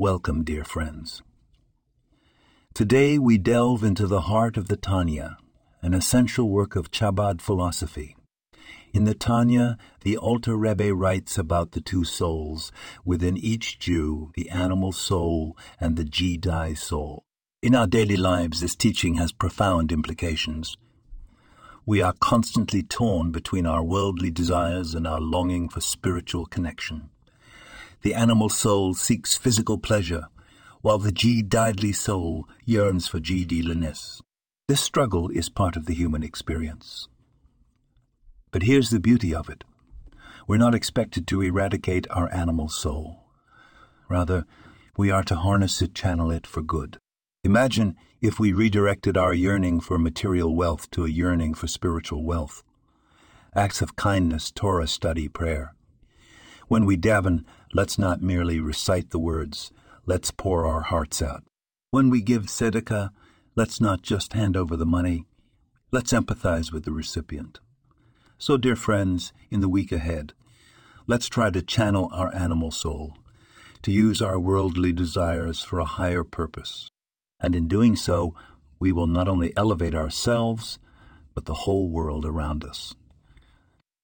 Welcome, dear friends. Today we delve into the heart of the Tanya, an essential work of Chabad philosophy. In the Tanya, the Alter Rebbe writes about the two souls within each Jew, the animal soul and the Jedi soul. In our daily lives, this teaching has profound implications. We are constantly torn between our worldly desires and our longing for spiritual connection. The animal soul seeks physical pleasure, while the G-Dly soul yearns for G-Dliness. This struggle is part of the human experience. But here's the beauty of it. We're not expected to eradicate our animal soul. Rather, we are to harness it, channel it for good. Imagine if we redirected our yearning for material wealth to a yearning for spiritual wealth. Acts of kindness, Torah study, prayer. When we daven, let's not merely recite the words, let's pour our hearts out. When we give tzedakah, let's not just hand over the money, let's empathize with the recipient. So, dear friends, in the week ahead, let's try to channel our animal soul, to use our worldly desires for a higher purpose. And in doing so, we will not only elevate ourselves, but the whole world around us.